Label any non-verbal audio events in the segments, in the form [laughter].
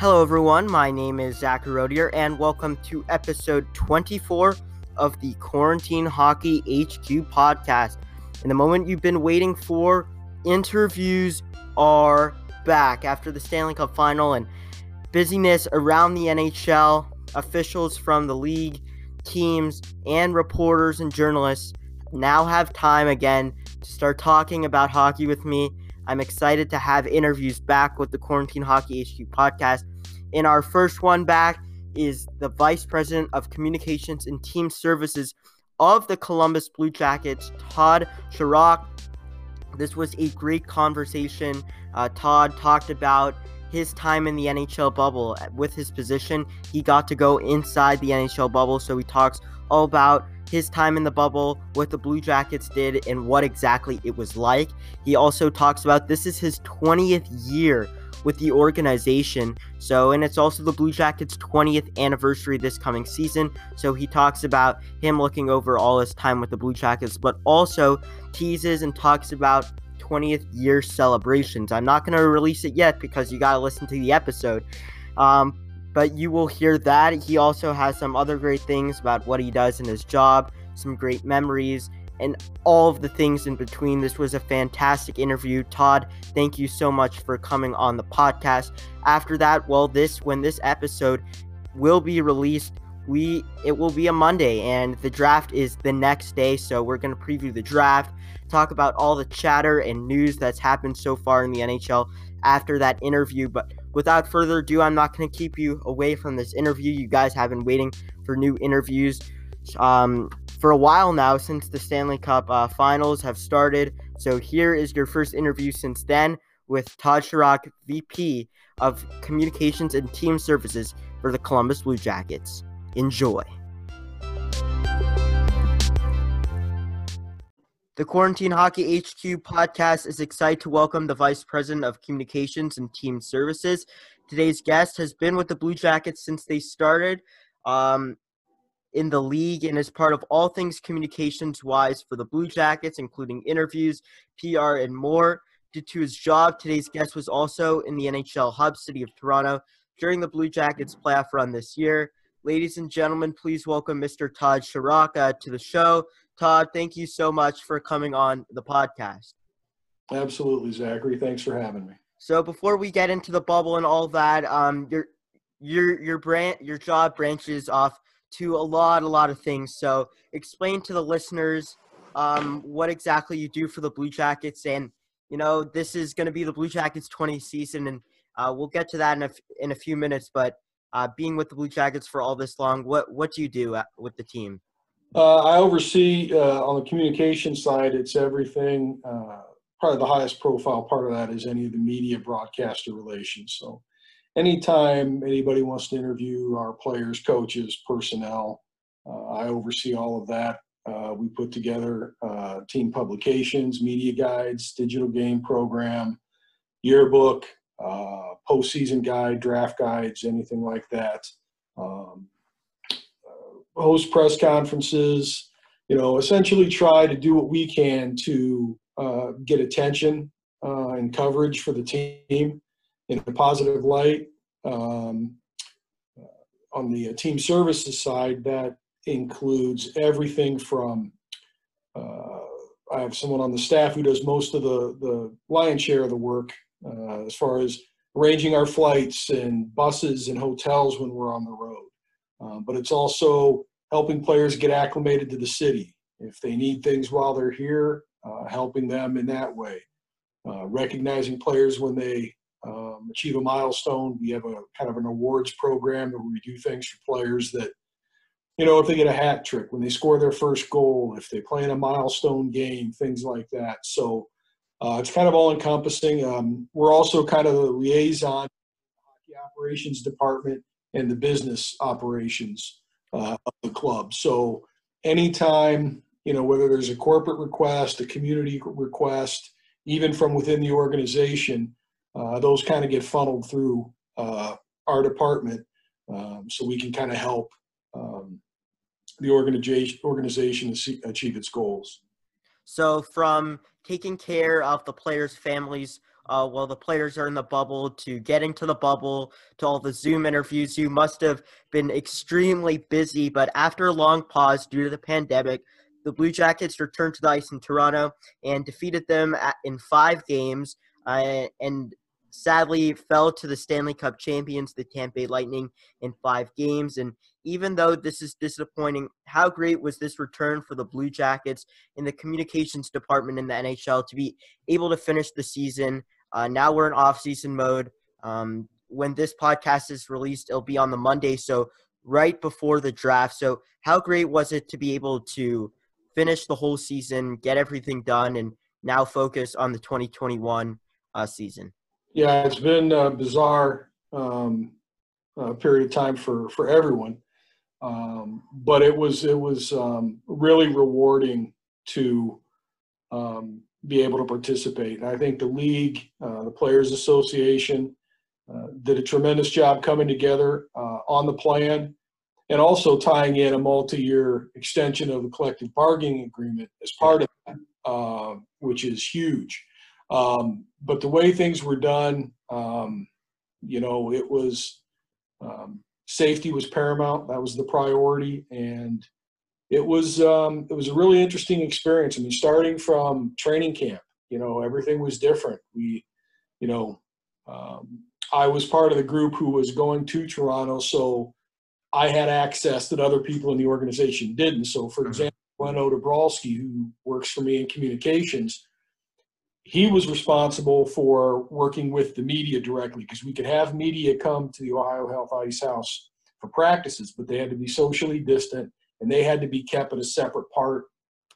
Hello, everyone. My name is Zachary Rodier, and welcome to episode 24 of the Quarantine Hockey HQ podcast. In the moment you've been waiting for, interviews are back after the Stanley Cup final and busyness around the NHL. Officials from the league, teams, and reporters and journalists now have time again to start talking about hockey with me. I'm excited to have interviews back with the Quarantine Hockey HQ podcast. In our first one back is the Vice President of Communications and Team Services of the Columbus Blue Jackets, Todd Sharrock. This was a great conversation. Uh, Todd talked about his time in the NHL bubble with his position. He got to go inside the NHL bubble, so he talks all about his time in the bubble, what the Blue Jackets did, and what exactly it was like. He also talks about this is his 20th year with the organization. So, and it's also the Blue Jackets' 20th anniversary this coming season. So, he talks about him looking over all his time with the Blue Jackets, but also teases and talks about 20th year celebrations. I'm not going to release it yet because you got to listen to the episode. Um, but you will hear that. He also has some other great things about what he does in his job, some great memories, and all of the things in between. This was a fantastic interview. Todd, thank you so much for coming on the podcast. After that, well, this when this episode will be released, we it will be a Monday and the draft is the next day, so we're going to preview the draft, talk about all the chatter and news that's happened so far in the NHL after that interview, but without further ado, I'm not going to keep you away from this interview. You guys have been waiting for new interviews um, for a while now since the Stanley Cup uh, finals have started. So here is your first interview since then with Todd Sharrock, VP of Communications and Team Services for the Columbus Blue Jackets. Enjoy. The Quarantine Hockey HQ podcast is excited to welcome the Vice President of Communications and Team Services. Today's guest has been with the Blue Jackets since they started um, in the league and is part of all things communications wise for the Blue Jackets, including interviews, PR, and more. Due to his job, today's guest was also in the NHL hub city of Toronto during the Blue Jackets playoff run this year. Ladies and gentlemen, please welcome Mr. Todd Sharrock to the show. Todd, thank you so much for coming on the podcast. Absolutely, Zachary. Thanks for having me. So before we get into the bubble and all that, um, your your your brand your job branches off to a lot a lot of things. So explain to the listeners um, what exactly you do for the Blue Jackets, and you know this is going to be the Blue Jackets 20 season, and uh, we'll get to that in a in a few minutes. But uh, being with the Blue Jackets for all this long, what what do you do uh, with the team? Uh, I oversee uh, on the communication side. It's everything. Uh, probably the highest profile part of that is any of the media broadcaster relations. So, anytime anybody wants to interview our players, coaches, personnel, uh, I oversee all of that. Uh, we put together uh, team publications, media guides, digital game program, yearbook, postseason guide, draft guides, anything like that. Um, host press conferences, you know, essentially try to do what we can to uh, get attention uh, and coverage for the team in a positive light. Um, on the team services side, that includes everything from uh, I have someone on the staff who does most of the, the lion's share of the work uh, as far as arranging our flights and buses and hotels when we're on the road. Um, but it's also helping players get acclimated to the city. If they need things while they're here, uh, helping them in that way. Uh, recognizing players when they um, achieve a milestone. We have a kind of an awards program where we do things for players that, you know, if they get a hat trick, when they score their first goal, if they play in a milestone game, things like that. So uh, it's kind of all encompassing. Um, we're also kind of the liaison hockey operations department and the business operations uh, of the club. So anytime, you know, whether there's a corporate request, a community request, even from within the organization, uh, those kind of get funneled through uh, our department um, so we can kind of help um, the organization organization achieve its goals. So from taking care of the players' families uh, while the players are in the bubble to getting to the bubble to all the Zoom interviews. You must have been extremely busy, but after a long pause due to the pandemic, the Blue Jackets returned to the ice in Toronto and defeated them at, in five games. Uh, and sadly fell to the Stanley Cup champions, the Tampa Bay Lightning, in five games. And even though this is disappointing, how great was this return for the Blue Jackets in the communications department in the NHL to be able to finish the season? Uh, now we're in off-season mode. Um, when this podcast is released, it'll be on the Monday, so right before the draft. So, how great was it to be able to finish the whole season, get everything done, and now focus on the 2021 uh, season? Yeah, it's been a bizarre um, uh, period of time for for everyone, um, but it was it was um, really rewarding to um, be able to participate. And I think the league, uh, the Players Association, uh, did a tremendous job coming together uh, on the plan, and also tying in a multi-year extension of the collective bargaining agreement as part of that, uh, which is huge. Um, but the way things were done, um, you know, it was um, safety was paramount. That was the priority, and it was um, it was a really interesting experience. I mean, starting from training camp, you know, everything was different. We, you know, um, I was part of the group who was going to Toronto, so I had access that other people in the organization didn't. So, for mm-hmm. example, Leno Dabrowski, who works for me in communications, he was responsible for working with the media directly because we could have media come to the Ohio Health Ice Haus for practices, but they had to be socially distant and they had to be kept at a separate part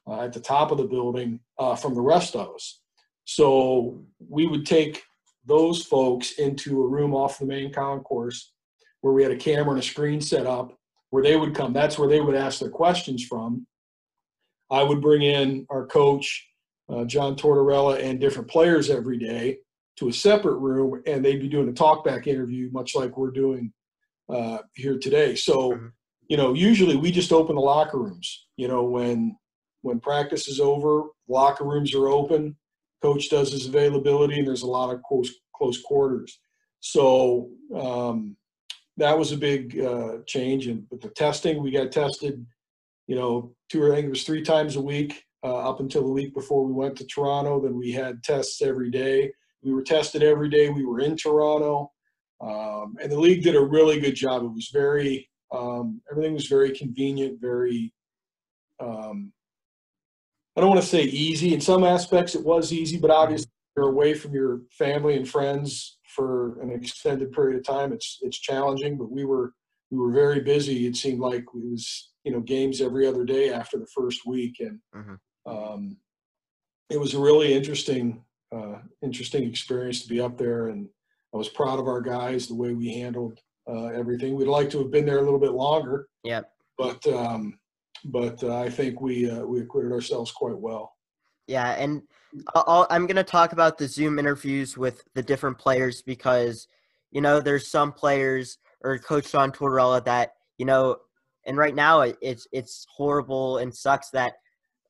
uh, at the top of the building uh, from the rest of us. So we would take those folks into a room off the main concourse where we had a camera and a screen set up where they would come. That's where they would ask their questions from. I would bring in our coach uh, John Tortorella and different players every day to a separate room, and they'd be doing a talkback interview, much like we're doing uh, here today. So, mm-hmm. you know, usually we just open the locker rooms. You know, when when practice is over, locker rooms are open. Coach does his availability, and there's a lot of close close quarters. So um, that was a big uh, change. And with the testing, we got tested. You know, two or I think it was three times a week uh, up until the week before we went to Toronto. Then we had tests every day. We were tested every day. We were in Toronto. Um, and the league did a really good job. It was very, um, everything was very convenient, very, um, I don't want to say easy. In some aspects, it was easy, but obviously, you're away from your family and friends for an extended period of time. It's it's challenging, but we were we were very busy. It seemed like it was you know games every other day after the first week, and mm-hmm um, it was a really interesting, uh, interesting experience to be up there, and I was proud of our guys the way we handled uh, everything. We'd like to have been there a little bit longer. Yep. But um, but uh, I think we uh, we acquitted ourselves quite well. Yeah, and i am going to talk about the Zoom interviews with the different players because you know there's some players or Coach John Tortorella that you know, and right now it's it's horrible and sucks that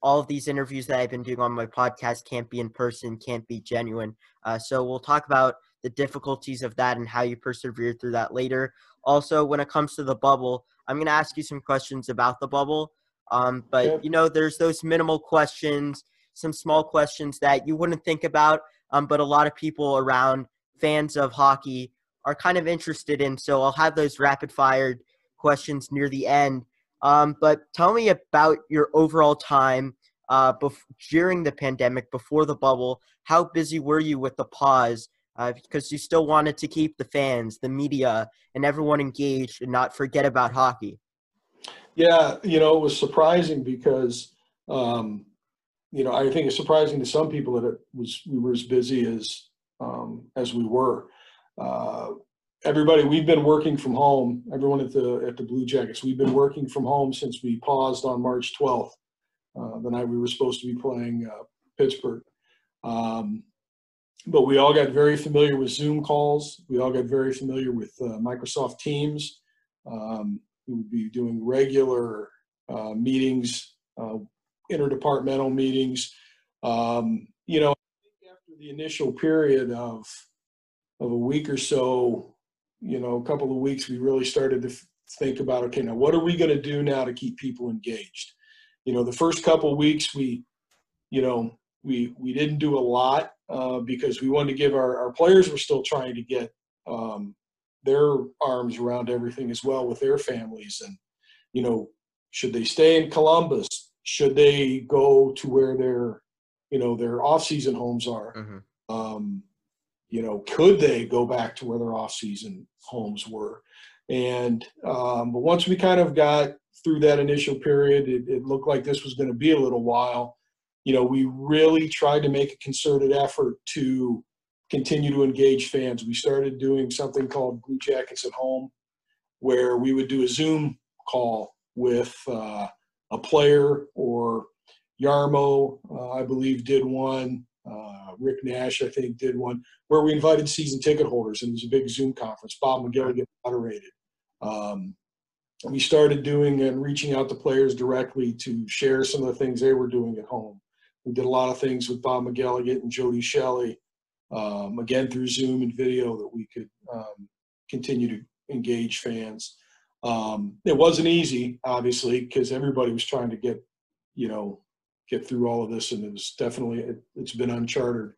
all of these interviews that I've been doing on my podcast can't be in person, can't be genuine. Uh, so we'll talk about the difficulties of that and how you persevere through that later. Also, when it comes to the bubble, I'm going to ask you some questions about the bubble. Um, but, yeah. you know, there's those minimal questions, some small questions that you wouldn't think about, um, but a lot of people around fans of hockey are kind of interested in. So I'll have those rapid fired questions near the end um, but tell me about your overall time uh, bef- during the pandemic, before the bubble. How busy were you with the pause? Uh, because you still wanted to keep the fans, the media, and everyone engaged and not forget about hockey. Yeah, you know, it was surprising because, um, you know, I think it's surprising to some people that it was we were as busy as um, as we were. Uh, everybody we've been working from home everyone at the at the blue jackets we've been working from home since we paused on march 12th uh, the night we were supposed to be playing uh, pittsburgh. Um, but we all got very familiar with zoom calls. We all got very familiar with uh, microsoft teams. Um, we would be doing regular uh, meetings uh, interdepartmental meetings. Um, you know after the initial period of of a week or so, you know, a couple of weeks, we really started to think about okay, now what are we going to do now to keep people engaged? You know, the first couple of weeks we, you know, we we didn't do a lot uh, because we wanted to give our our players were still trying to get um, their arms around everything as well with their families and you know should they stay in Columbus? Should they go to where their you know their off-season homes are? Mm-hmm. Um, you know, could they go back to where their off-season homes were? And um, but once we kind of got through that initial period, it, it looked like this was going to be a little while. You know, we really tried to make a concerted effort to continue to engage fans. We started doing something called Blue Jackets at Home, where we would do a Zoom call with uh, a player or Jarmo, uh, I believe, did one. Uh, Rick Nash, I think, did one where we invited season ticket holders, and it was a big Zoom conference. Bob McGilligan moderated. Um, we started doing and reaching out to players directly to share some of the things they were doing at home. We did a lot of things with Bob McGilligan and Jody Shelley, um, again through Zoom and video that we could um, continue to engage fans. Um, it wasn't easy, obviously, because everybody was trying to get, you know, get through all of this, and it was definitely it, has been uncharted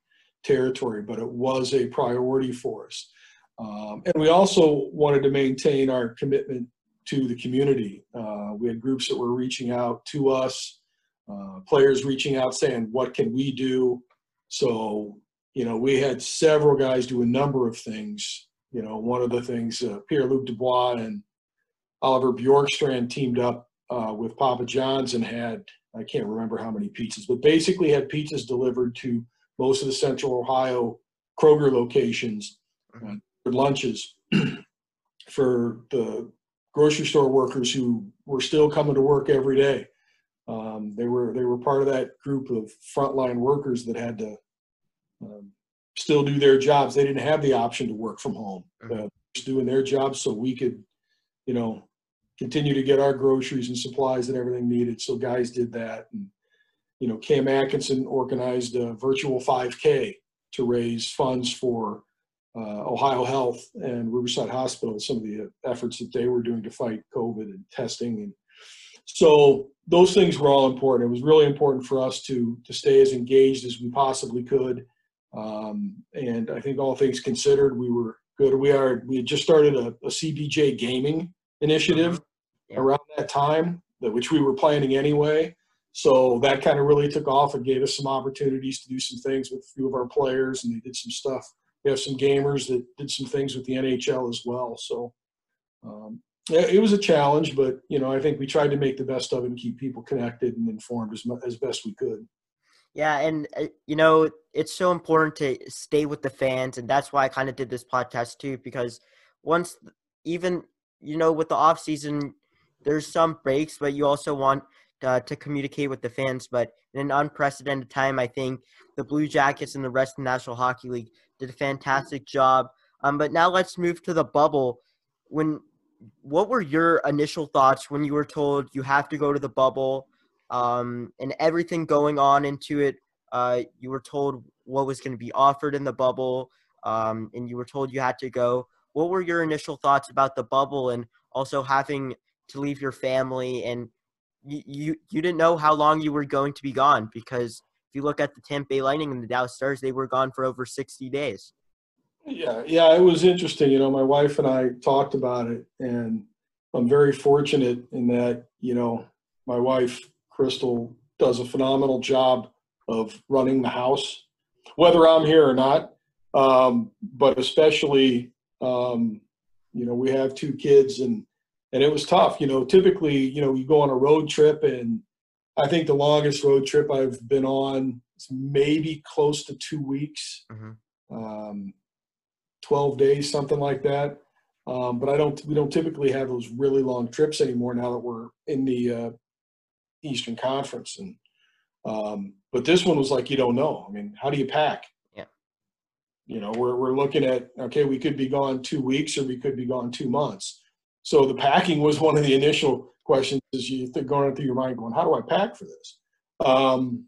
territory, but it was a priority for us. Um, and we also wanted to maintain our commitment to the community. Uh, we had groups that were reaching out to us, uh, players reaching out saying, "What can we do?" So, you know, we had several guys do a number of things. You know, one of the things uh, Pierre Luc Dubois and Oliver Bjorkstrand teamed up uh, with Papa John's and had, I can't remember how many pizzas, but basically had pizzas delivered to most of the Central Ohio Kroger locations uh, for lunches [clears throat] for the grocery store workers who were still coming to work every day. Um, they were they were part of that group of frontline workers that had to um, still do their jobs. They didn't have the option to work from home. Uh, just doing their jobs so we could, you know, continue to get our groceries and supplies and everything needed. So guys did that. And, you know, Cam Atkinson organized a virtual 5K to raise funds for uh, Ohio Health and Riverside Hospital, some of the efforts that they were doing to fight COVID and testing. And so those things were all important. It was really important for us to, to stay as engaged as we possibly could. Um, and I think all things considered, we were good. We are, we had just started a, a CBJ gaming initiative yeah. around that time, that, which we were planning anyway. So that kind of really took off and gave us some opportunities to do some things with a few of our players, and they did some stuff. We have some gamers that did some things with the NHL as well. So um, it was a challenge, but you know I think we tried to make the best of it and keep people connected and informed as as best we could. Yeah, and uh, you know it's so important to stay with the fans, and that's why I kind of did this podcast too. Because once, even you know, with the off season, there's some breaks, but you also want uh, to communicate with the fans. But in an unprecedented time, I think the Blue Jackets and the rest of the National Hockey League did a fantastic job. Um, but now let's move to the bubble. When what were your initial thoughts when you were told you have to go to the bubble um, and everything going on into it? Uh, you were told what was going to be offered in the bubble, um, and you were told you had to go what were your initial thoughts about the bubble and also having to leave your family and you, you you didn't know how long you were going to be gone because if you look at the Tampa Bay Lightning and the Dallas Stars, they were gone for over 60 days. Yeah, yeah, it was interesting. You know, my wife and I talked about it, and I'm very fortunate in that, you know, my wife, Crystal, does a phenomenal job of running the house, whether I'm here or not. Um, but especially um, you know, we have two kids and and it was tough. You know, typically, you know, you go on a road trip and I think the longest road trip I've been on is maybe close to two weeks, mm-hmm. um, twelve days, something like that. Um, but I don't. We don't typically have those really long trips anymore now that we're in the uh, Eastern Conference. And um, but this one was like you don't know. I mean, how do you pack? You know we're, we're looking at okay we could be gone two weeks or we could be gone two months so the packing was one of the initial questions as you think going through your mind going how do i pack for this um,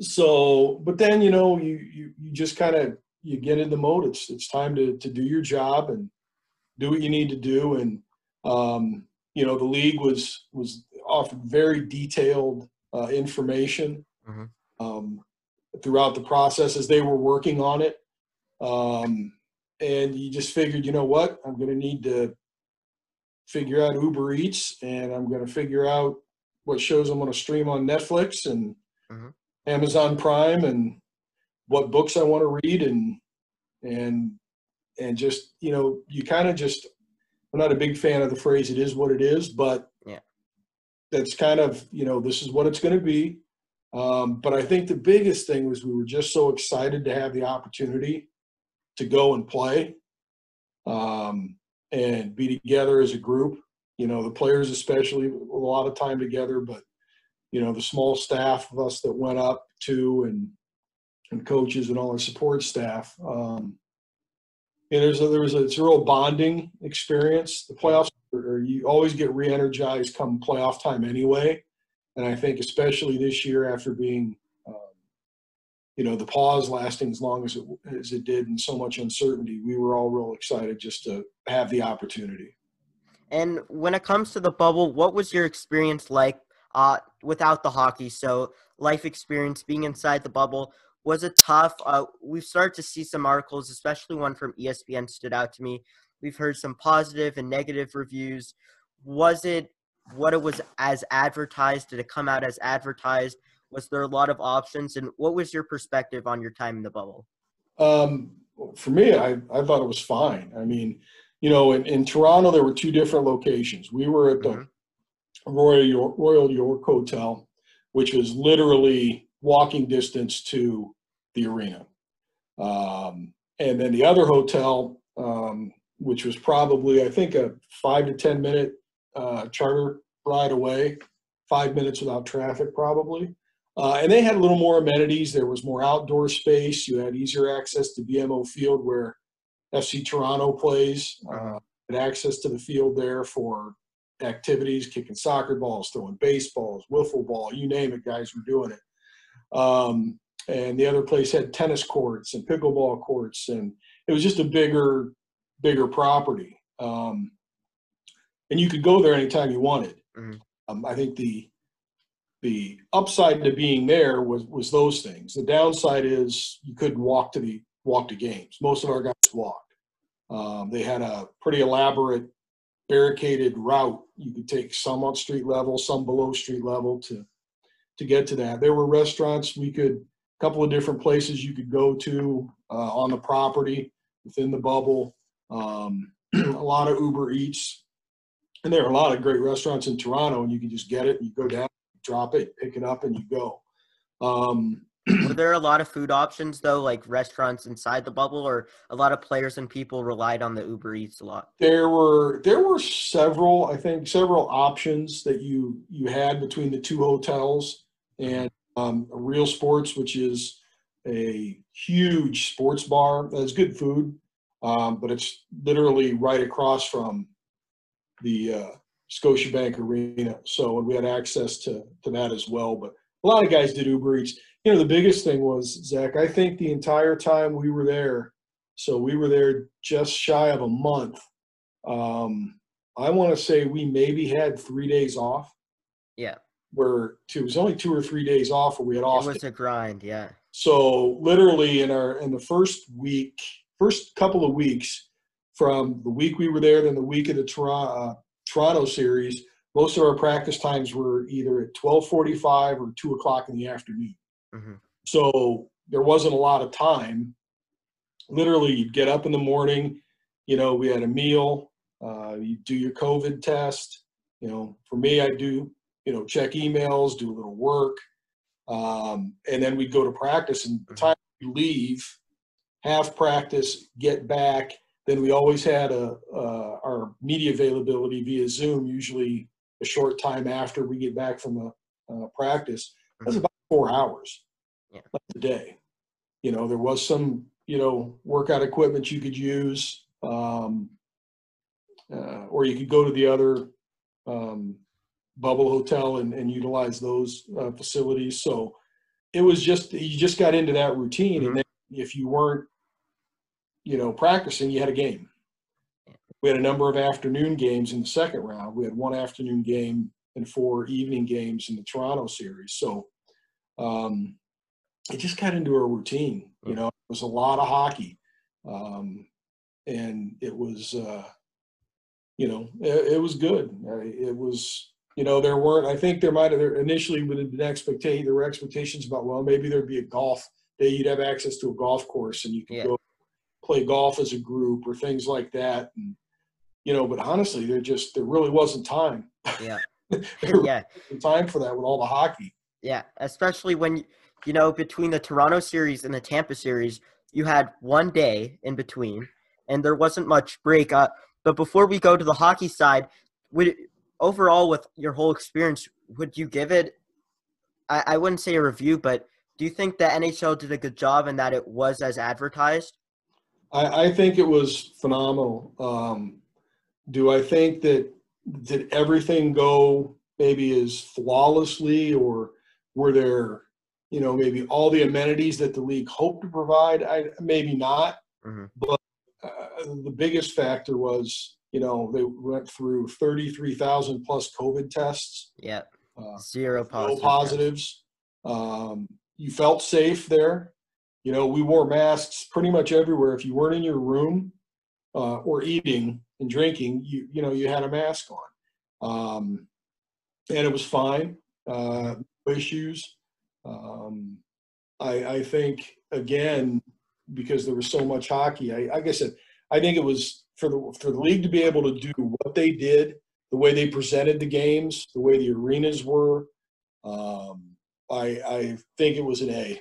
so, but then you know you you you just kind of you get in the mode. It's it's time to to do your job and do what you need to do. And um, you know the league was was offered very detailed uh, information Mhm. um, throughout the process as they were working on it. Um, and you just figured, you know what, I'm going to need to figure out Uber Eats, and I'm going to figure out what shows I'm going to stream on Netflix and Mhm. Amazon Prime, and what books I want to read, and and and just you know, you kind of just. I'm not a big fan of the phrase "it is what it is," but Yeah. that's kind of you know this is what it's going to be. Um, but I think the biggest thing was we were just so excited to have the opportunity to go and play um, and be together as a group. You know, the players especially a lot of time together, but you know the small staff of us that went up to and and coaches and all our support staff. Um, and there's a, there was a it's a real bonding experience. The playoffs, are, you always get re-energized come playoff time anyway. And I think especially this year after being, you know, the pause lasting as long as it as it did and so much uncertainty, we were all real excited just to have the opportunity. And when it comes to the bubble, what was your experience like uh, without the hockey? So, life experience being inside the bubble was it tough? Uh, we've started to see some articles, especially one from ESPN, stood out to me. We've heard some positive and negative reviews. Was it what it was as advertised? Did it come out as advertised? Was there a lot of options? And what was your perspective on your time in the bubble? Um, for me, I, I thought it was fine. I mean, you know, in, in Toronto, there were two different locations. We were at the Mhm. Royal York, Royal York Hotel, which was literally walking distance to the arena. Um, and then the other hotel, um, which was probably, I think, a five to 10 minute uh, charter ride away, five minutes without traffic, probably. Uh, and they had a little more amenities. There was more outdoor space. You had easier access to BMO Field where FC Toronto plays. Uh, had access to the field there for activities, kicking soccer balls, throwing baseballs, wiffle ball, you name it, guys were doing it. Um, and the other place had tennis courts and pickleball courts, and it was just a bigger, bigger property. Um, and you could go there anytime you wanted. Mhm. Um, I think the the upside to being there was was those things. The downside is you couldn't walk to the walk to games. Most of our guys walked. Um, they had a pretty elaborate barricaded route. You could take some on street level, some below street level to to get to that. There were restaurants we could, a couple of different places you could go to uh, on the property within the bubble. Um, [clears throat] a lot of Uber Eats, and there are a lot of great restaurants in Toronto, and you can just get it. And you go down, drop it, pick it up, and you go. Um, Were there a lot of food options though, like restaurants inside the bubble, or a lot of players and people relied on the Uber Eats a lot? there were there were several i think several options that you you had between the two hotels and um, real sports which is a huge sports bar that's good food um, but it's literally right across from the uh, scotiabank arena so we had access to to that as well but a lot of guys did uber eats you know the biggest thing was zach i think the entire time we were there so we were there just shy of a month um, I want to say we maybe had three days off. Yeah. Where two, it was only two or three days off where we had off. It was a grind, yeah. So literally in our in the first week, first couple of weeks, from the week we were there, then the week of the Toronto, uh, Toronto series, most of our practice times were either at twelve forty five or two o'clock in the afternoon. hmm So there wasn't a lot of time. Literally, you'd get up in the morning. You know, we had a meal. Uh, you do your COVID test. You know, for me, I do. You know, check emails, do a little work, um, and then we'd go to practice. And the Mhm. time we leave, have practice, get back. Then we always had a uh, our media availability via Zoom. Usually, a short time after we get back from a uh, practice. That's Mhm. about four hours Yeah. a day. You know, there was some, you know, workout equipment you could use, um, uh, or you could go to the other um, bubble hotel and, and utilize those uh, facilities. So it was just you just got into that routine, Mhm. and then if you weren't, you know, practicing, you had a game. We had a number of afternoon games in the second round. We had one afternoon game and four evening games in the Toronto series. So um, it just got into a routine. You know, it was a lot of hockey, um, and it was, uh, you know, it, it was good. It was, you know, there weren't. I think there might have there initially have been expectation. There were expectations about well, maybe there'd be a golf day. You'd have access to a golf course, and you could Yeah. go play golf as a group or things like that. And you know, but honestly, there just there really wasn't time. Yeah. [laughs] there yeah. wasn't time for that with all the hockey. Yeah, especially when you know between the Toronto series and the Tampa series, you had one day in between, and there wasn't much break. Uh, but before we go to the hockey side, would overall with your whole experience, would you give it? I, I wouldn't say a review, but do you think the NHL did a good job and that it was as advertised? I, I think it was phenomenal. Um, do I think that did everything go maybe as flawlessly, or were there, you know, maybe all the amenities that the league hoped to provide? I maybe not. Mhm. But uh, the biggest factor was, you know, they went through thirty-three thousand plus COVID tests. Yeah, Uh, zero no positives. Um, you felt safe there. You know, we wore masks pretty much everywhere. If you weren't in your room uh, or eating and drinking, you you know you had a mask on, um, and it was fine. Uh, no issues. Um, I, I think again because there was so much hockey. I, like I said, I think it was for the for the league to be able to do what they did, the way they presented the games, the way the arenas were. Um, I I think it was an A.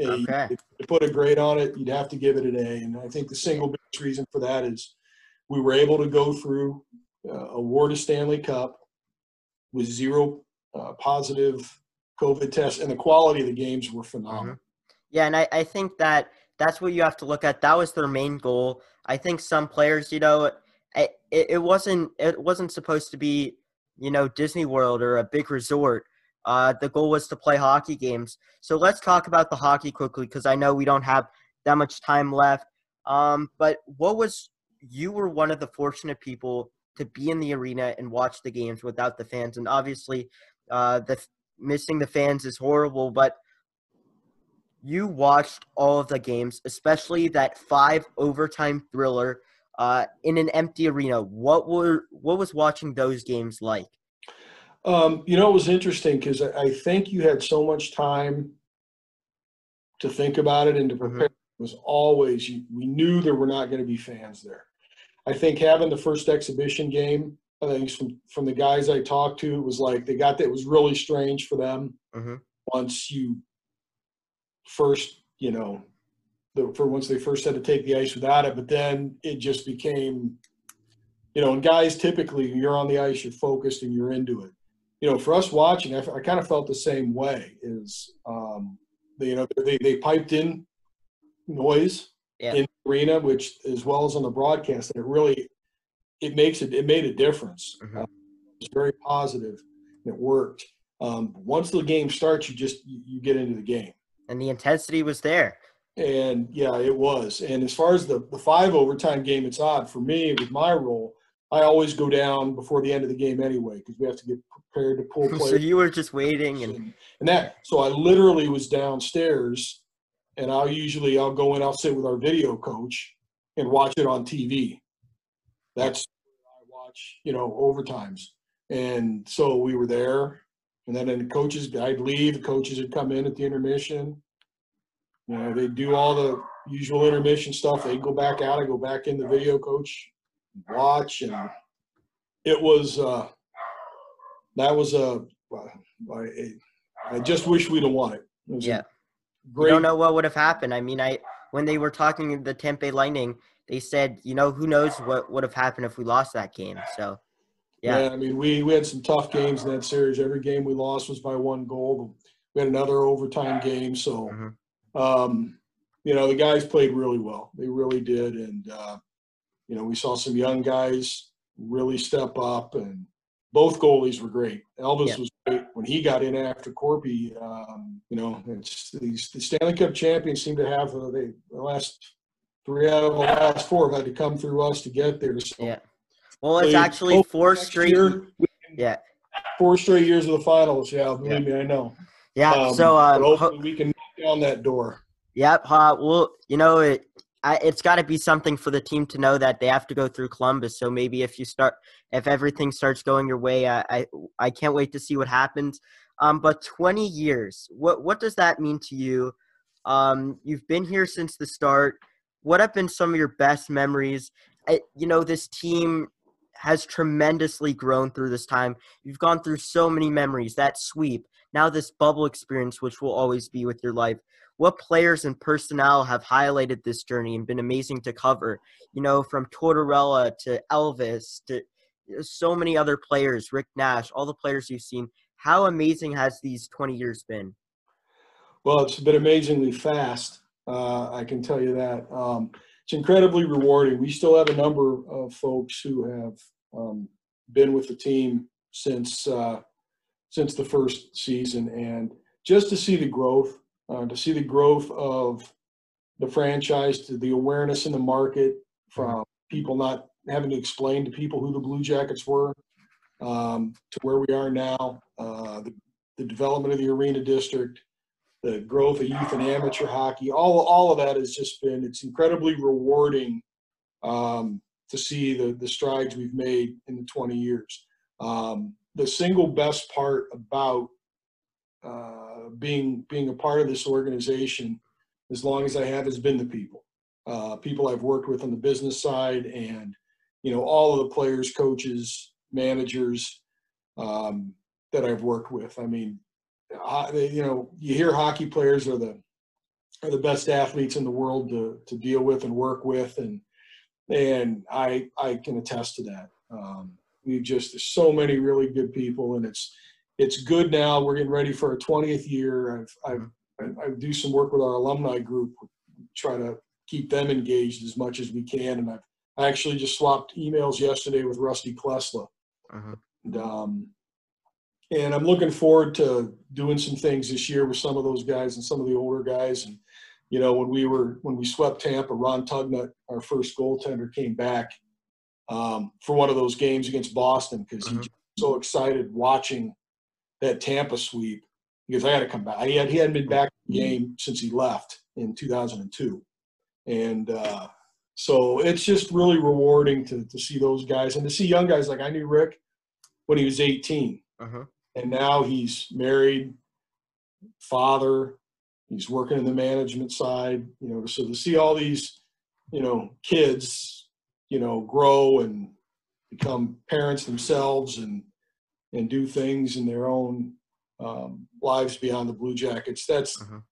Yeah, you- Okay. To put a grade on it, you'd have to give it an A, and I think the single biggest reason for that is we were able to go through uh, award a Stanley Cup with zero uh, positive COVID tests, and the quality of the games were phenomenal. Yeah, and I, I think that that's what you have to look at. That was their main goal. I think some players, you know, it, it wasn't it wasn't supposed to be, you know, Disney World or a big resort. Uh, the goal was to play hockey games. So let's talk about the hockey quickly because I know we don't have that much time left. Um, but what was you were one of the fortunate people to be in the arena and watch the games without the fans, and obviously, uh, the missing the fans is horrible, but you watched all of the games, especially that five overtime thriller uh, in an empty arena. What were what was watching those games like? Um, you know, it was interesting because I, I think you had so much time to think about it and to prepare. It was always you, we knew there were not going to be fans there. I think having the first exhibition game, I think from from the guys I talked to, it was like they got that it was really strange for them Mhm. once you first, you know, the, for once they first had to take the ice without it, but then it just became, you know, and guys typically you're on the ice, you're focused and you're into it. You know, for us watching, I, I kind of felt the same way. Is um, they, you know they they piped in noise Yeah. in the arena, which as well as on the broadcast, and it really it makes it it made a difference. Mhm. Uh, it's very positive. and It worked. Um, once the game starts, you just you get into the game. And the intensity was there. And yeah, it was. And as far as the, the five overtime game, it's odd for me with my role. I always go down before the end of the game anyway because we have to get prepared to pull [laughs] so you were just waiting and and, that. So I literally was downstairs, and I'll usually I'll go in, I'll sit with our video coach and watch it on TV. That's where I watch, you know, overtimes. And so we were there, and then the coaches, I'd leave. The coaches would come in at the intermission. You know, they do all the usual intermission stuff. They'd go back out. I go back in the video coach, watch, and it was uh, that was a. I, I just wish we'd have won it. It yeah. You great. don't know what would have happened. I mean, I when they were talking the Tampa Lightning, they said, you know, who knows what would have happened if we lost that game. So, yeah, Yeah, I mean, we, we had some tough games in that series. Every game we lost was by one goal. We had another overtime game. So, Mhm. um, you know, the guys played really well. They really did. And, uh, you know, we saw some young guys really step up and, both goalies were great. Elvis Yeah. was great when he got in after Korpi. Um, you know, it's these the Stanley Cup champions seem to have uh, they, the last three out of the last four have had to come through us to get there. So Yeah. Well, it's actually four straight. year, Yeah. four straight years of the finals. Yeah, believe me, I know. Yeah. Um, so, but um, ho- hopefully we can knock down that door. Yep. Uh, well, you know, it I, it's got to be something for the team to know that they have to go through Columbus. So maybe if you start, if everything starts going your way, I I, I can't wait to see what happens. Um, but 20 years, what what does that mean to you? Um, you've been here since the start. What have been some of your best memories? I, you know, this team has tremendously grown through this time. You've gone through so many memories. That sweep, now this bubble experience, which will always be with your life what players and personnel have highlighted this journey and been amazing to cover? You know, from Tortorella to Elvis to so many other players, Rick Nash, all the players you've seen. How amazing has these 20 years been? Well, it's been amazingly fast. Uh, I can tell you that. Um, it's incredibly rewarding. We still have a number of folks who have um, been with the team since uh, since the first season, and just to see the growth, uh, to see the growth of the franchise, to the awareness in the market from people not having to explain to people who the Blue Jackets were, um, to where we are now, uh, the, the development of the arena district the growth of youth and amateur hockey, all all of that has just been it's incredibly rewarding um, to see the the strides we've made in the 20 years. Um, the single best part about uh, being being a part of this organization, as long as I have, has been the people, uh, people I've worked with on the business side, and you know all of the players, coaches, managers um, that I've worked with. I mean, you know, you hear hockey players are the are the best athletes in the world to to deal with and work with, and and I I can attest to that. Um, we've just so many really good people, and it's it's good now. We're getting ready for our 20th year. I've I've I, do some work with our alumni group, try to keep them engaged as much as we can, and I've I actually just swapped emails yesterday with Rusty Klesla. And, um, and I'm looking forward to doing some things this year with some of those guys and some of the older guys. And you know, when we were when we swept Tampa, Ron Tugnutt, our first goaltender, came back um, for one of those games against Boston because he Mhm. was so excited watching that Tampa sweep because I had to come back. He, had, he hadn't been back in the game since he left in 2002, and uh, so it's just really rewarding to to see those guys and to see young guys like I knew Rick when he was 18 Uh-huh. and now he's married, father. He's working in the management side, you know. So to see all these, you know, kids, you know, grow and become parents themselves and and do things in their own um, lives beyond the Blue Jackets, that's Mhm.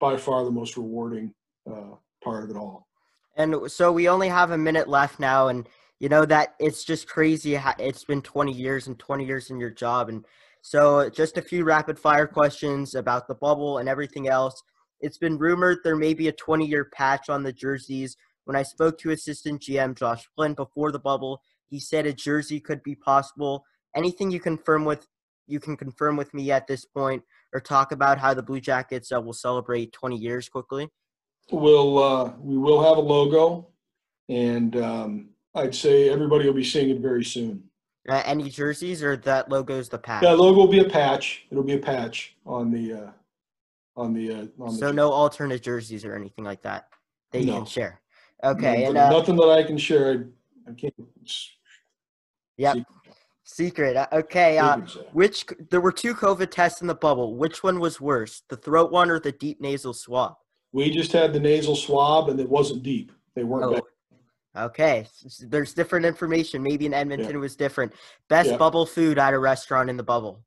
by far the most rewarding uh, part of it all. And so we only have a minute left now, and you know that it's just crazy. It's been 20 years and 20 years in your job, and so just a few rapid fire questions about the bubble and everything else. It's been rumored there may be a 20 year patch on the jerseys. When I spoke to assistant GM Josh Flynn before the bubble, he said a jersey could be possible. Anything you confirm with you can confirm with me at this point, or talk about how the Blue Jackets uh, will celebrate 20 years quickly. We'll uh, we will have a logo, and um, I'd say everybody will be seeing it very soon. Uh, any jerseys or that logo's the patch? Yeah, logo will be a patch. It'll be a patch on the uh, on the uh, on the. so no alternate jerseys or anything like that that you No. can share. Okay, nothing, and uh, nothing that I can share. I, I can't. yep. Secret. Uh, Okay, uh, which there were two COVID tests in the bubble. Which one was worse, the throat one or the deep nasal swab? We just had the nasal swab, and it wasn't deep. They weren't. Oh, bad. okay. There's different information. Maybe in Edmonton it was different. Best Yeah. bubble food at a restaurant in the bubble.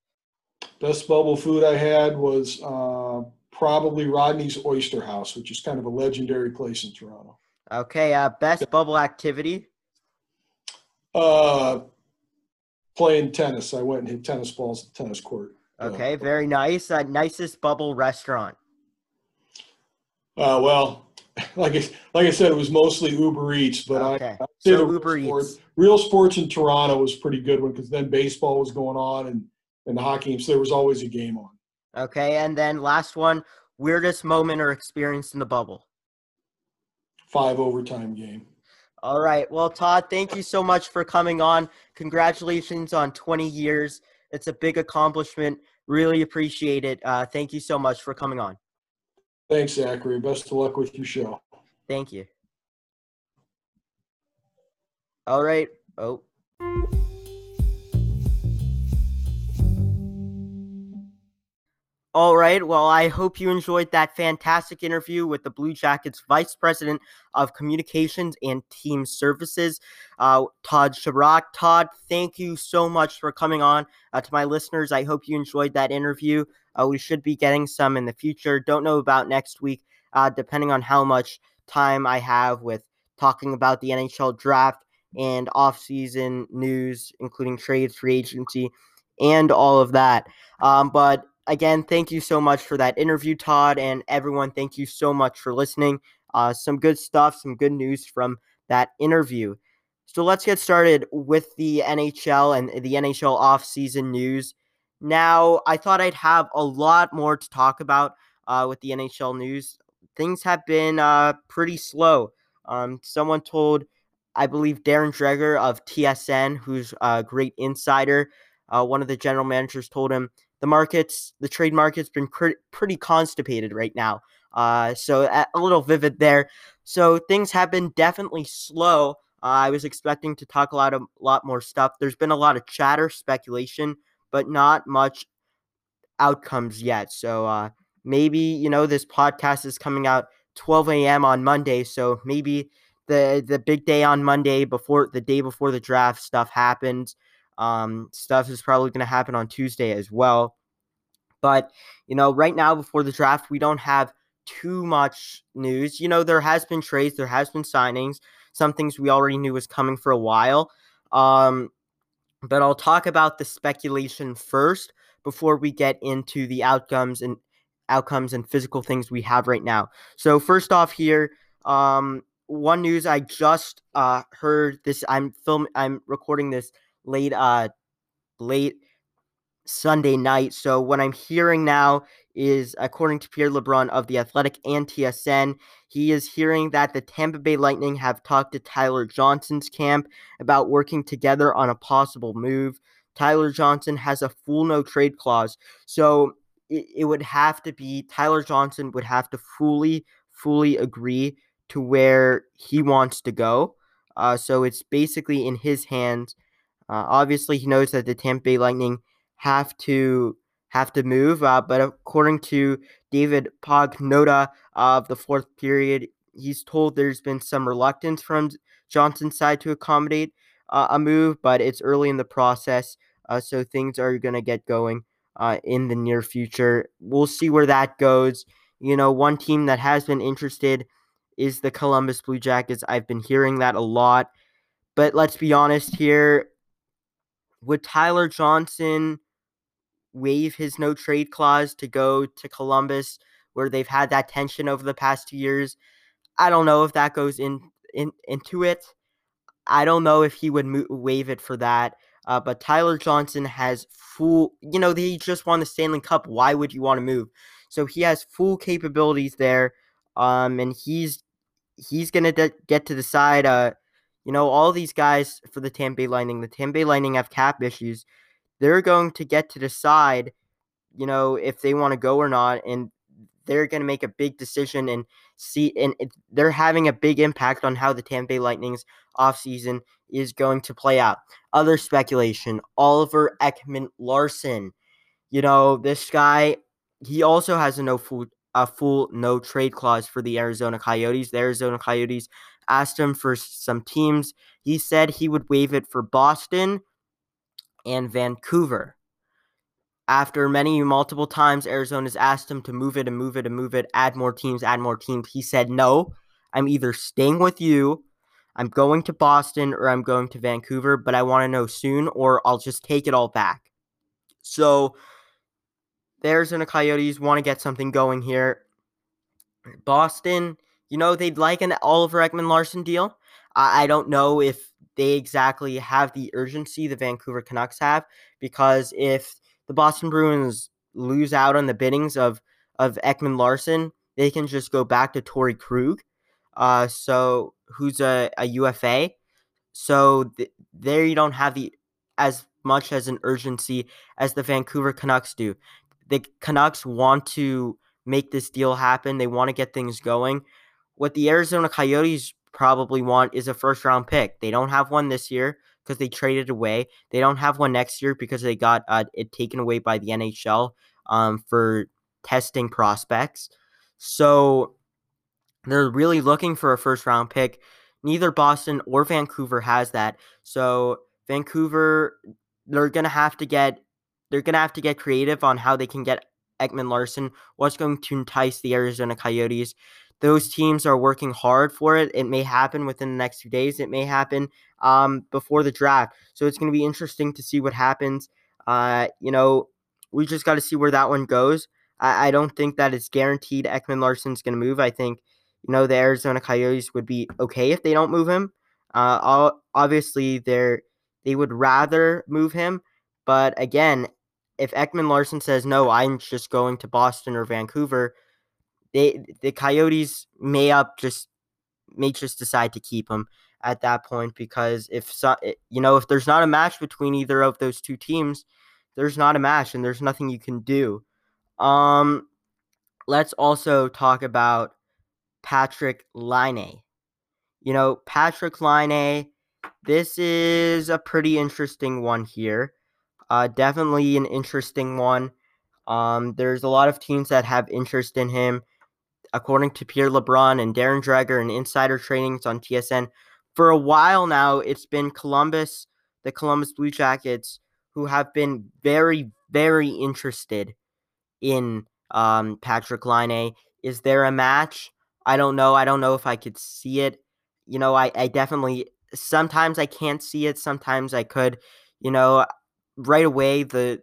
Best bubble food I had was uh, probably Rodney's Oyster House, which is kind of a legendary place in Toronto. Okay, uh, best bubble activity. Uh, playing tennis. I went and hit tennis balls at the tennis court. Uh, Okay, very nice. Uh, nicest bubble restaurant. Uh, well, [laughs] like I, like I said, it was mostly Uber Eats, but Okay. I, I'd So the real Uber sports, Eats. real sports in Toronto was a pretty good one because then baseball was going on and and the hockey so there was always a game on. Okay, and then last one, weirdest moment or experience in the bubble. Five overtime game. All right. Well, Todd, thank you so much for coming on. Congratulations on 20 years. It's a big accomplishment. Really appreciate it. Uh, thank you so much for coming on. Thanks, Zachary. Best of luck with your show. Thank you. All right. Oh. All right. Well, I hope you enjoyed that fantastic interview with the Blue Jackets Vice President of Communications and Team Services, uh, Todd Sharrock. Todd, thank you so much for coming on. Uh, to my listeners, I hope you enjoyed that interview. Uh, we should be getting some in the future. Don't know about next week, uh, depending on how much time I have with talking about the NHL draft and off-season news, including trades, free agency, and all of that. Um, but again, thank you so much for that interview, Todd, and everyone. Thank you so much for listening. Uh, some good stuff, some good news from that interview. So let's get started with the NHL and the NHL off-season news. Now, I thought I'd have a lot more to talk about uh, with the NHL news. Things have been uh, pretty slow. Um, someone told, I believe, Darren Dreger of TSN, who's a great insider, uh, one of the general managers told him the markets, the trade market's been cr- pretty constipated right now. Uh, so a, a little vivid there. So things have been definitely slow. Uh, I was expecting to talk a lot of lot more stuff. There's been a lot of chatter, speculation, but not much outcomes yet. So uh, maybe you know this podcast is coming out 12 a.m. on Monday, so maybe the the big day on Monday before the day before the draft stuff happens. Um, stuff is probably going to happen on Tuesday as well. But you know, right now before the draft, we don't have too much news. You know, there has been trades, there has been signings, some things we already knew was coming for a while. Um, but I'll talk about the speculation first before we get into the outcomes and outcomes and physical things we have right now. So first off here, um, one news I just uh, heard this. I'm film. I'm recording this late uh late Sunday night. So what I'm hearing now is according to Pierre LeBrun of the Athletic and TSN, he is hearing that the Tampa Bay Lightning have talked to Tyler Johnson's camp about working together on a possible move. Tyler Johnson has a full no trade clause. So it, it would have to be Tyler Johnson would have to fully fully agree to where he wants to go. Uh, so it's basically in his hands. Uh, obviously, he knows that the Tampa Bay Lightning have to have to move, uh, but according to David Pagnotta of the fourth period, he's told there's been some reluctance from Johnson's side to accommodate uh, a move, but it's early in the process, uh, so things are going to get going uh, in the near future. We'll see where that goes. You know, one team that has been interested is the Columbus Blue Jackets. I've been hearing that a lot. But let's be honest here. Would Tyler Johnson waive his no trade clause to go to Columbus where they've had that tension over the past two years? I don't know if that goes in, in into it. I don't know if he would mo- waive it for that. Uh, but Tyler Johnson has full, you know, he just won the Stanley Cup. Why would you want to move? So he has full capabilities there, um, and he's he's gonna de- get to decide. Uh, you know, all these guys for the Tampa Bay Lightning. The Tampa Bay Lightning have cap issues. They're going to get to decide, you know, if they want to go or not, and they're going to make a big decision and see. And it, they're having a big impact on how the Tampa Bay Lightning's offseason is going to play out. Other speculation: Oliver Ekman Larsson. You know, this guy. He also has a no full a full no trade clause for the Arizona Coyotes. The Arizona Coyotes asked him for some teams. He said he would waive it for Boston and Vancouver. After many multiple times Arizona's asked him to move it and move it and move it, add more teams, add more teams, he said, "No, I'm either staying with you, I'm going to Boston or I'm going to Vancouver, but I want to know soon or I'll just take it all back." So, the Arizona Coyotes want to get something going here. Boston you know, they'd like an Oliver Ekman Larsson deal. I, I don't know if they exactly have the urgency the Vancouver Canucks have because if the Boston Bruins lose out on the biddings of of Ekman Larsson, they can just go back to Torey Krug, uh, so who's a, a UFA. So th- there you don't have the as much as an urgency as the Vancouver Canucks do. The Canucks want to make this deal happen. They want to get things going. What the Arizona Coyotes probably want is a first round pick. They don't have one this year because they traded away. They don't have one next year because they got uh, it taken away by the NHL um, for testing prospects. So they're really looking for a first round pick. Neither Boston or Vancouver has that. So Vancouver, they're gonna have to get they're gonna have to get creative on how they can get Ekman Larsson. What's going to entice the Arizona Coyotes? Those teams are working hard for it. It may happen within the next few days. It may happen um, before the draft. So it's going to be interesting to see what happens. Uh, you know, we just got to see where that one goes. I, I don't think that it's guaranteed Ekman Larsson's going to move. I think, you know, the Arizona Coyotes would be okay if they don't move him. Uh, obviously, they're they would rather move him, but again, if Ekman Larsson says no, I'm just going to Boston or Vancouver, they the Coyotes may up just may just decide to keep him at that point because if so, eh, you know if there's not a match between either of those two teams, there's not a match and there's nothing you can do. Um, let's also talk about Patrik Laine. You know, Patrik Laine, this is a pretty interesting one here. Uh, definitely an interesting one. Um, there's a lot of teams that have interest in him. According to Pierre LeBrun and Darren Dreger and insider trainings on TSN, for a while now, it's been Columbus, the Columbus Blue Jackets, who have been very, very interested in um, Patrik Laine. Is there a match? I don't know. I don't know if I could see it. You know, I, I definitely sometimes I can't see it. Sometimes I could. You know, right away the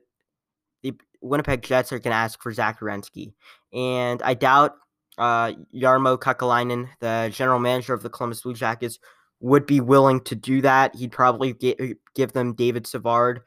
the Winnipeg Jets are going to ask for Zach Werenski, and I doubt uh, Jarmo Kekalainen, the general manager of the Columbus Blue Jackets, would be willing to do that. He'd probably get, give them David Savard.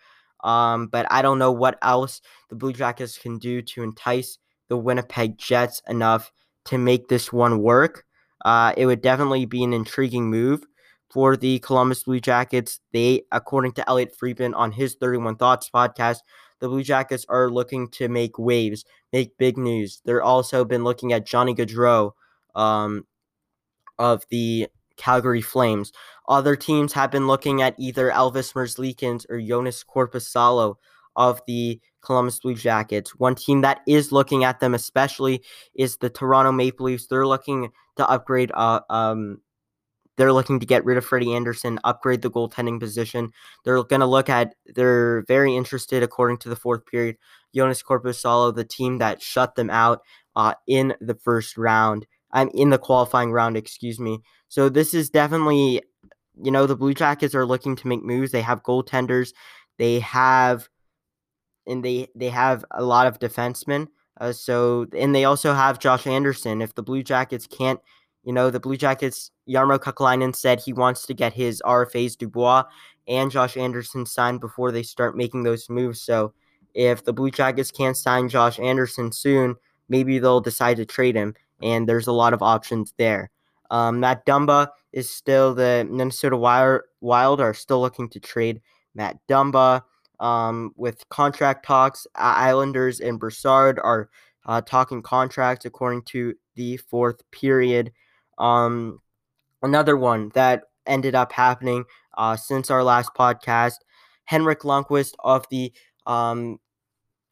Um, but I don't know what else the Blue Jackets can do to entice the Winnipeg Jets enough to make this one work. Uh, it would definitely be an intriguing move for the Columbus Blue Jackets. They, according to Elliotte Friedman on his 31 Thoughts podcast, the Blue Jackets are looking to make waves, make big news. They're also been looking at Johnny Gaudreau um, of the Calgary Flames. Other teams have been looking at either Elvis Merzlikins or Joonas Korpisalo of the Columbus Blue Jackets. One team that is looking at them especially is the Toronto Maple Leafs. They're looking to upgrade uh, um, they're looking to get rid of Freddie Andersen, upgrade the goaltending position. They're going to look at, they're very interested, according to the fourth period, Joonas Korpisalo, the team that shut them out uh, in the first round. I'm in the qualifying round, excuse me. So this is definitely, you know, the Blue Jackets are looking to make moves. They have goaltenders, they have, and they they have a lot of defensemen. Uh, so and they also have Josh Anderson. If the Blue Jackets can't, you know, the Blue Jackets, Jarmo Kekalainen said he wants to get his RFAs Dubois and Josh Anderson signed before they start making those moves. So if the Blue Jackets can't sign Josh Anderson soon, maybe they'll decide to trade him and there's a lot of options there. Um, Matt Dumba is still the Minnesota Wild are still looking to trade Matt Dumba. Um, with contract talks, Islanders and Brassard are uh, talking contracts according to the fourth period. Um, another one that ended up happening uh, since our last podcast, Henrik Lundqvist of the um,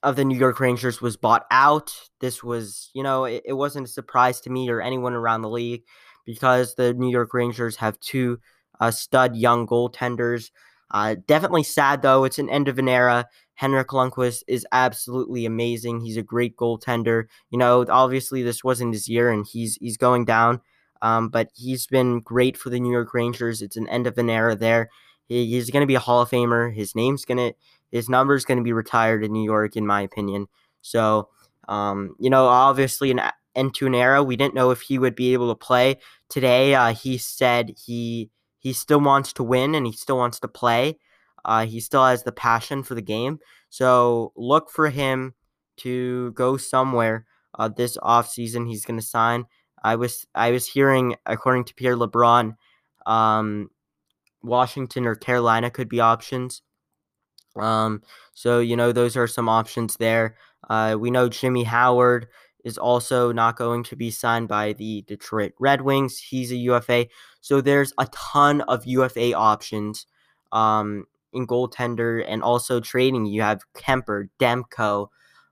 of the New York Rangers was bought out. This was, you know, it, it wasn't a surprise to me or anyone around the league because the New York Rangers have two uh, stud young goaltenders. Uh, definitely sad though. It's an end of an era. Henrik Lundqvist is absolutely amazing. He's a great goaltender. You know, obviously this wasn't his year, and he's he's going down. Um, but he's been great for the New York Rangers. It's an end of an era there. He, he's going to be a Hall of Famer. His name's going to his number's going to be retired in New York, in my opinion. So, um, you know, obviously an into an era. We didn't know if he would be able to play today. Uh, he said he he still wants to win and he still wants to play. Uh, he still has the passion for the game. So look for him to go somewhere uh, this offseason. He's going to sign. I was I was hearing, according to Pierre LeBrun, um, Washington or Carolina could be options. Um, so you know those are some options there. Uh, we know Jimmy Howard is also not going to be signed by the Detroit Red Wings. He's a UFA. So there's a ton of UFA options um, in goaltender and also trading. You have Kuemper, Demko,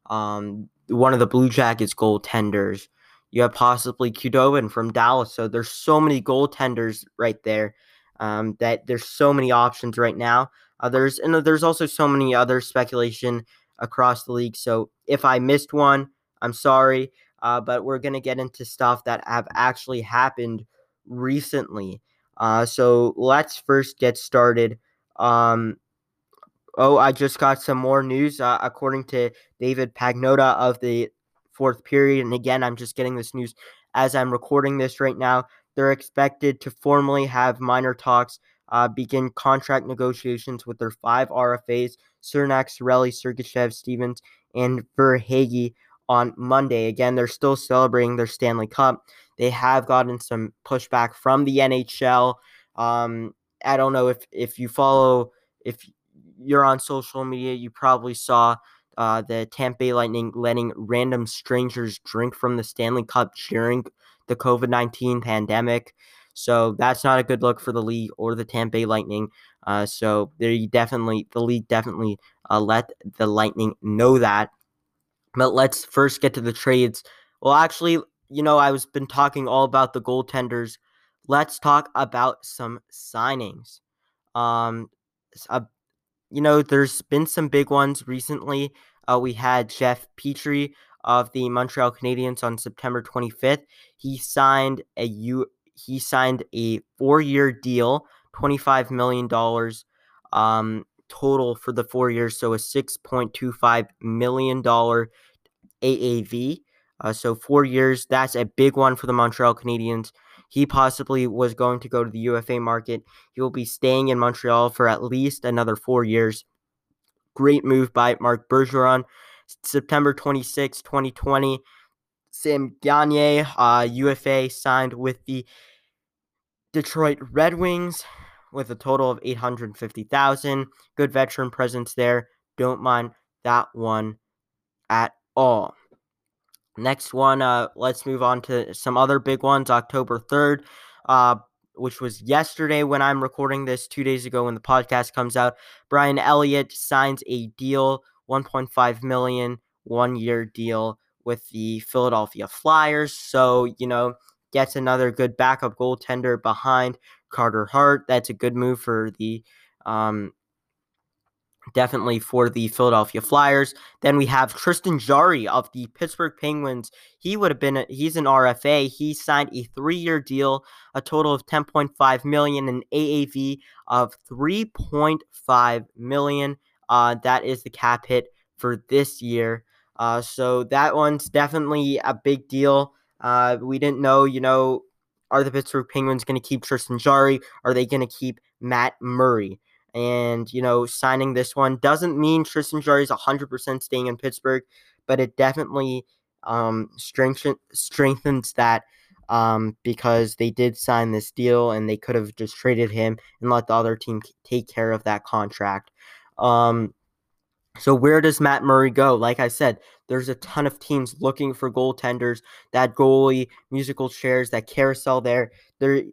um, one of the Blue Jackets goaltenders. You have possibly Khudobin from Dallas. So there's so many goaltenders right there um, that there's so many options right now. Uh, there's and there's also so many other speculation across the league. So if I missed one, I'm sorry. Uh, but we're gonna get into stuff that have actually happened recently. Uh, so let's first get started. Um, oh, I just got some more news. Uh, according to David Pagnotta of the fourth period, and again, I'm just getting this news as I'm recording this right now. They're expected to formally have minor talks uh, begin contract negotiations with their five RFAs Cernak, Cirelli, Sergachev, Stephens, and Verhaeghe on Monday. Again, they're still celebrating their Stanley Cup. They have gotten some pushback from the NHL. Um, I don't know if if you follow if you're on social media, you probably saw uh, the Tampa Bay Lightning letting random strangers drink from the Stanley Cup during the COVID 19 pandemic. So that's not a good look for the league or the Tampa Bay Lightning. Uh, so they definitely, the league definitely uh, let the Lightning know that. But let's first get to the trades. Well, actually, you know, I was been talking all about the goaltenders. Let's talk about some signings. Um, uh, you know, there's been some big ones recently. Uh, we had Jeff Petry of the Montreal Canadiens on September 25th. He signed a U he signed a four-year deal, $25 million um, total for the four years, so a $6.25 million AAV. Uh, so four years, that's a big one for the Montreal Canadiens. He possibly was going to go to the UFA market. He will be staying in Montreal for at least another four years. Great move by Marc Bergeron. September 26, 2020, Sam Gagner, uh, UFA, signed with the Detroit Red Wings with a total of 850,000. Good veteran presence there. Don't mind that one at all. Next one, uh, let's move on to some other big ones. October 3rd, uh, which was yesterday when I'm recording this, two days ago when the podcast comes out. Brian Elliott signs a deal, 1.5 million, one year deal with the Philadelphia Flyers. So, you know, gets another good backup goaltender behind Carter Hart. That's a good move for the um, definitely for the Philadelphia Flyers. Then we have Tristan Jarry of the Pittsburgh Penguins. He would have been he's an RFA. He signed a 3-year deal, a total of 10.5 million and AAV of 3.5 million. Uh, that is the cap hit for this year. Uh, so that one's definitely a big deal. Uh, we didn't know, you know, are the Pittsburgh Penguins going to keep Tristan Jarry? Are they going to keep Matt Murray? And, you know, signing this one doesn't mean Tristan Jarry is 100% staying in Pittsburgh, but it definitely um, strengthen, strengthens that um, because they did sign this deal and they could have just traded him and let the other team take care of that contract. Um, so where does Matt Murray go? Like I said, there's a ton of teams looking for goaltenders. That goalie, musical chairs, that carousel there. There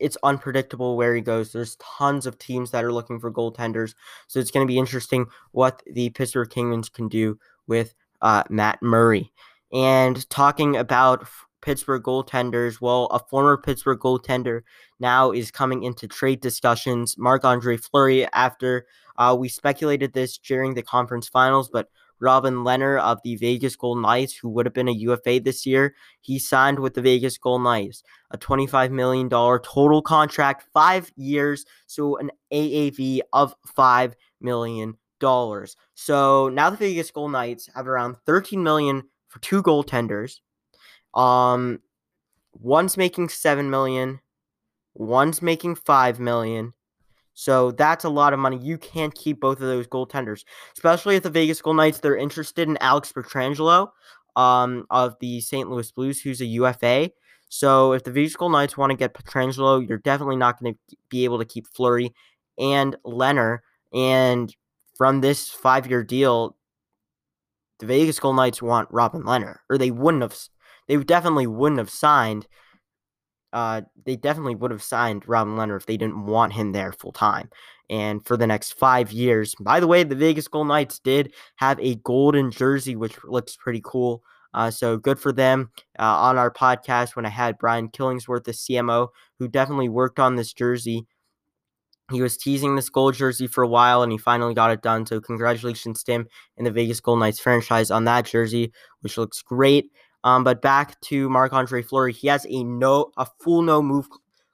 it's unpredictable where he goes. There's tons of teams that are looking for goaltenders. So it's going to be interesting what the Pittsburgh Penguins can do with uh, Matt Murray. And talking about Pittsburgh goaltenders, well, a former Pittsburgh goaltender now is coming into trade discussions. Marc Andre Fleury, after uh, we speculated this during the conference finals, but Robin Lehner of the Vegas Golden Knights, who would have been a UFA this year, he signed with the Vegas Golden Knights. A $25 million total contract, five years, so an AAV of $5 million. So now the Vegas Golden Knights have around 13 million for two goaltenders. Um, one's making 7 million, one's making five million. So that's a lot of money. You can't keep both of those goaltenders, especially if the Vegas Golden Knights they're interested in Alex Pietrangelo um, of the St. Louis Blues, who's a UFA. So if the Vegas Golden Knights want to get Pietrangelo, you're definitely not going to be able to keep Fleury and Lehner. And from this five-year deal, the Vegas Golden Knights want Robin Lehner, or they wouldn't have. They definitely wouldn't have signed. Uh, they definitely would have signed Robin Lehner if they didn't want him there full time. And for the next five years, by the way, the Vegas Golden Knights did have a golden jersey, which looks pretty cool. Uh, so good for them. Uh, on our podcast, when I had Brian Killingsworth, the CMO, who definitely worked on this jersey, he was teasing this gold jersey for a while and he finally got it done. So congratulations to him and the Vegas Golden Knights franchise on that jersey, which looks great. Um, but back to Marc Andre Fleury, he has a no a full no move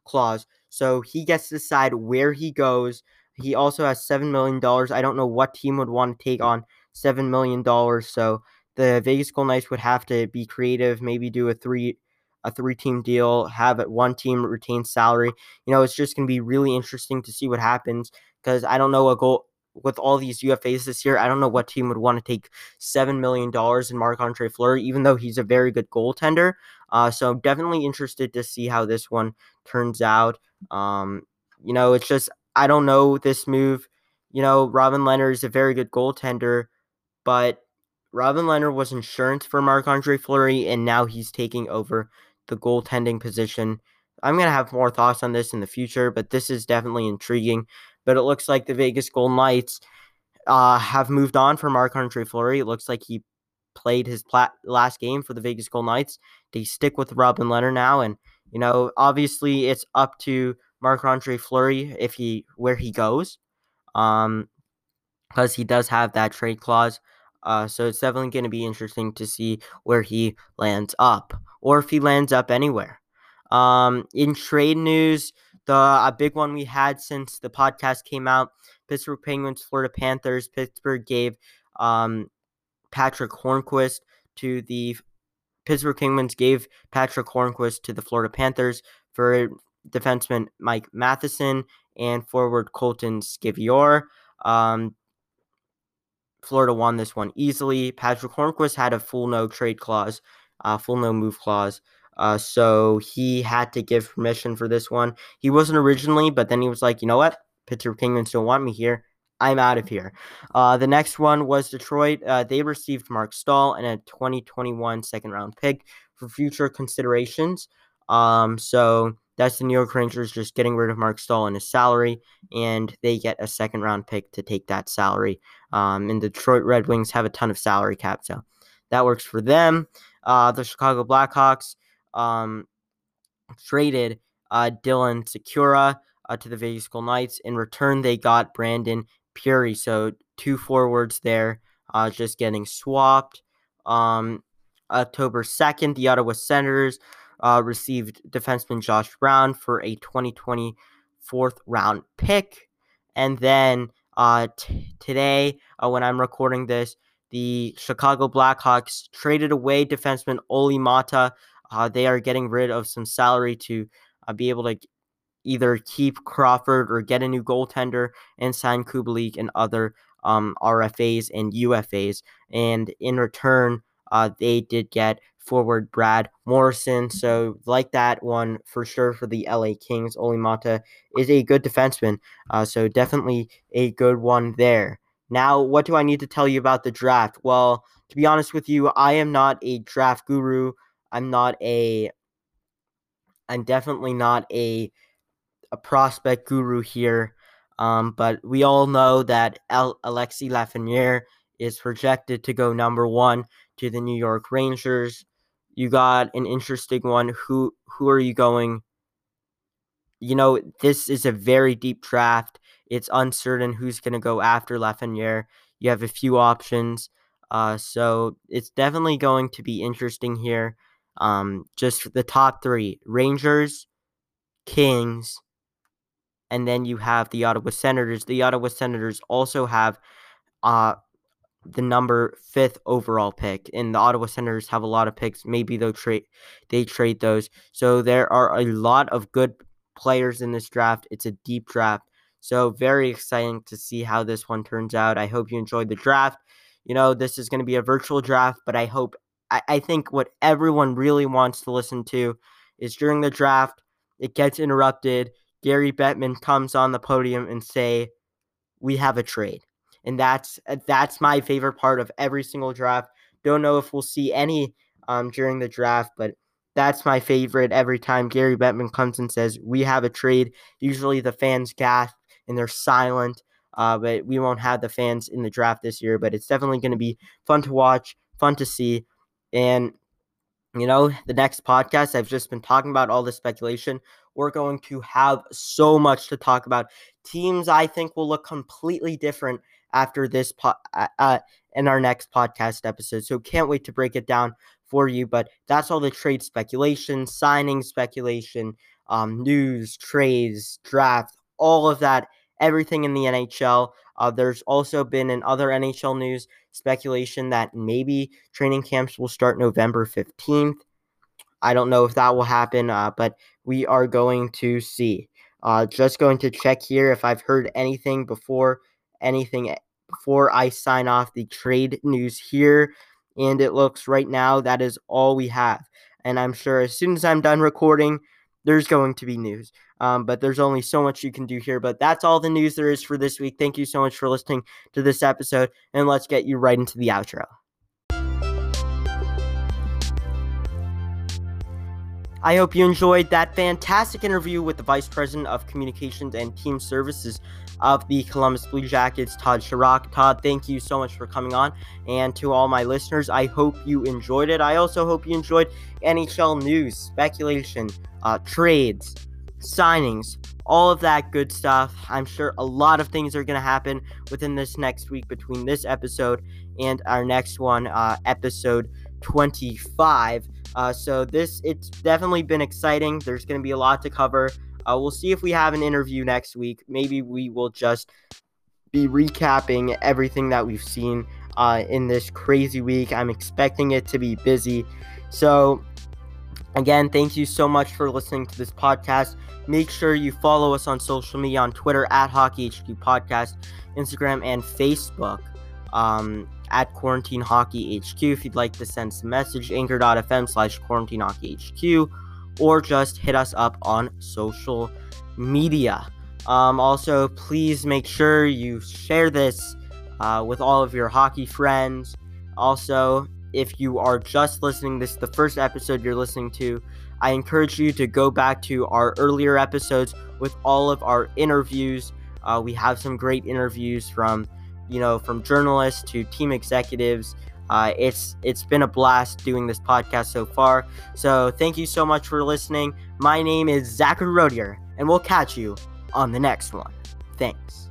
clause, so he gets to decide where he goes. He also has seven million dollars. I don't know what team would want to take on seven million dollars. So the Vegas Golden Knights would have to be creative, maybe do a three a three team deal, have it one team retain salary. You know, it's just going to be really interesting to see what happens because I don't know a goal with all these UFAs this year. I don't know what team would want to take seven million dollars in Marc Andre Fleury, even though he's a very good goaltender. Uh, so definitely interested to see how this one turns out. Um, you know, it's just I don't know this move. You know, Robin Lehner is a very good goaltender, but Robin Lehner was insurance for Marc Andre Fleury, and now he's taking over the goaltending position. I'm to have more thoughts on this in the future, but this is definitely intriguing. But it looks like the Vegas Golden Knights uh, have moved on from Marc Andre Fleury. It looks like he played his plat- last game for the Vegas Golden Knights. They stick with Robin Lehner now, and you know, obviously, it's up to Marc Andre Fleury if he where he goes, um, because he does have that trade clause. Uh, so it's definitely going to be interesting to see where he lands up or if he lands up anywhere. Um, in trade news, the a big one we had since the podcast came out: Pittsburgh Penguins, Florida Panthers. Pittsburgh gave um, Patric Hornqvist to the Pittsburgh Penguins gave Patric Hornqvist to the Florida Panthers for defenseman Mike Matheson and forward Colton Sceviour. Um, Florida won this one easily. Patric Hornqvist had a full no trade clause, uh, full no move clause. Uh, so he had to give permission for this one. He wasn't originally, but then he was like, you know what? Pittsburgh Penguins don't want me here. I'm out of here. Uh, the next one was Detroit. Uh, they received Marc Staal and a 2021 second round pick for future considerations. Um, so that's the New York Rangers just getting rid of Marc Staal and his salary, and they get a second round pick to take that salary. Um, and Detroit Red Wings have a ton of salary cap, so that works for them. Uh, the Chicago Blackhawks um, traded uh, Dylan Sikura uh, to the Vegas Golden Knights. In return, they got Brandon Pirri. So two forwards there, uh, just getting swapped. Um, October 2nd, the Ottawa Senators uh, received defenseman Josh Brown for a 2020 fourth round pick. And then uh, t- today, uh, when I'm recording this, the Chicago Blackhawks traded away defenseman Olli Maatta. Uh, they are getting rid of some salary to uh, be able to either keep Crawford or get a new goaltender and sign Kubalik and other um, RFAs and UFAs. And in return, uh, they did get forward Brad Morrison. So, like that one for sure for the LA Kings. Olli Maatta is a good defenseman. Uh, so, definitely a good one there. Now, what do I need to tell you about the draft? Well, to be honest with you, I am not a draft guru. I'm not a. I'm definitely not a a prospect guru here. Um, but we all know that Al- Alexi Lafreniere is projected to go number one to the New York Rangers. You got an interesting one. Who who are you going? You know, this is a very deep draft. It's uncertain who's going to go after Lafreniere. You have a few options. Uh, so it's definitely going to be interesting here. Um, just the top three Rangers, Kings, and then you have the Ottawa Senators. The Ottawa Senators also have uh, the number fifth overall pick, and the Ottawa Senators have a lot of picks. Maybe they'll trade they trade those. So there are a lot of good players in this draft. It's a deep draft. So very exciting to see how this one turns out. I hope you enjoyed the draft. You know, this is going to be a virtual draft, but I hope I, I think what everyone really wants to listen to is during the draft, it gets interrupted. Gary Bettman comes on the podium and say, "We have a trade." and that's uh, that's my favorite part of every single draft. Don't know if we'll see any um, during the draft, but that's my favorite every time Gary Bettman comes and says we have a trade. Usually the fans gasp and they're silent, uh, but we won't have the fans in the draft this year. But it's definitely going to be fun to watch, fun to see, and you know the next podcast I've just been talking about all the speculation. We're going to have so much to talk about. Teams I think will look completely different after this po- uh, uh, in our next podcast episode. So can't wait to break it down for you. But that's all the trade speculation, signing speculation, um, news, trades, draft, all of that, everything in the NHL. Uh, there's also been in other NHL news speculation that maybe training camps will start November 15th. I don't know if that will happen, uh, but we are going to see. Uh, just going to check here if I've heard anything before anything before I sign off the trade news here. And it looks right now that is all we have. And I'm sure as soon as I'm done recording, there's going to be news. Um, but there's only so much you can do here. But that's all the news there is for this week. Thank you so much for listening to this episode. And let's get you right into the outro. I hope you enjoyed that fantastic interview with the Vice President of Communications and Team Services of the Columbus Blue Jackets, Todd Sharrock. Todd, thank you so much for coming on. And to all my listeners, I hope you enjoyed it. I also hope you enjoyed NHL news, speculation, uh, trades, signings, all of that good stuff. I'm sure a lot of things are going to happen within this next week between this episode and our next one, uh, episode 25. Uh, so this it's definitely been exciting. There's going to be a lot to cover. Uh, we'll see if we have an interview next week. Maybe we will just be recapping everything that we've seen uh, in this crazy week. I'm expecting it to be busy. So, again, thank you so much for listening to this podcast. Make sure you follow us on social media on Twitter at Hockey HQ Podcast, Instagram, and Facebook um, at Quarantine Hockey HQ. If you'd like to send some message, anchor.fm slash quarantine hockey HQ or just hit us up on social media. Um, also, please make sure you share this uh, with all of your hockey friends. Also, if you are just listening, this is the first episode you're listening to, I encourage you to go back to our earlier episodes with all of our interviews. Uh, we have some great interviews from, you know, from journalists to team executives uh, it's it's been a blast doing this podcast so far. So thank you so much for listening. My name is Zachary Rodier, and we'll catch you on the next one. Thanks.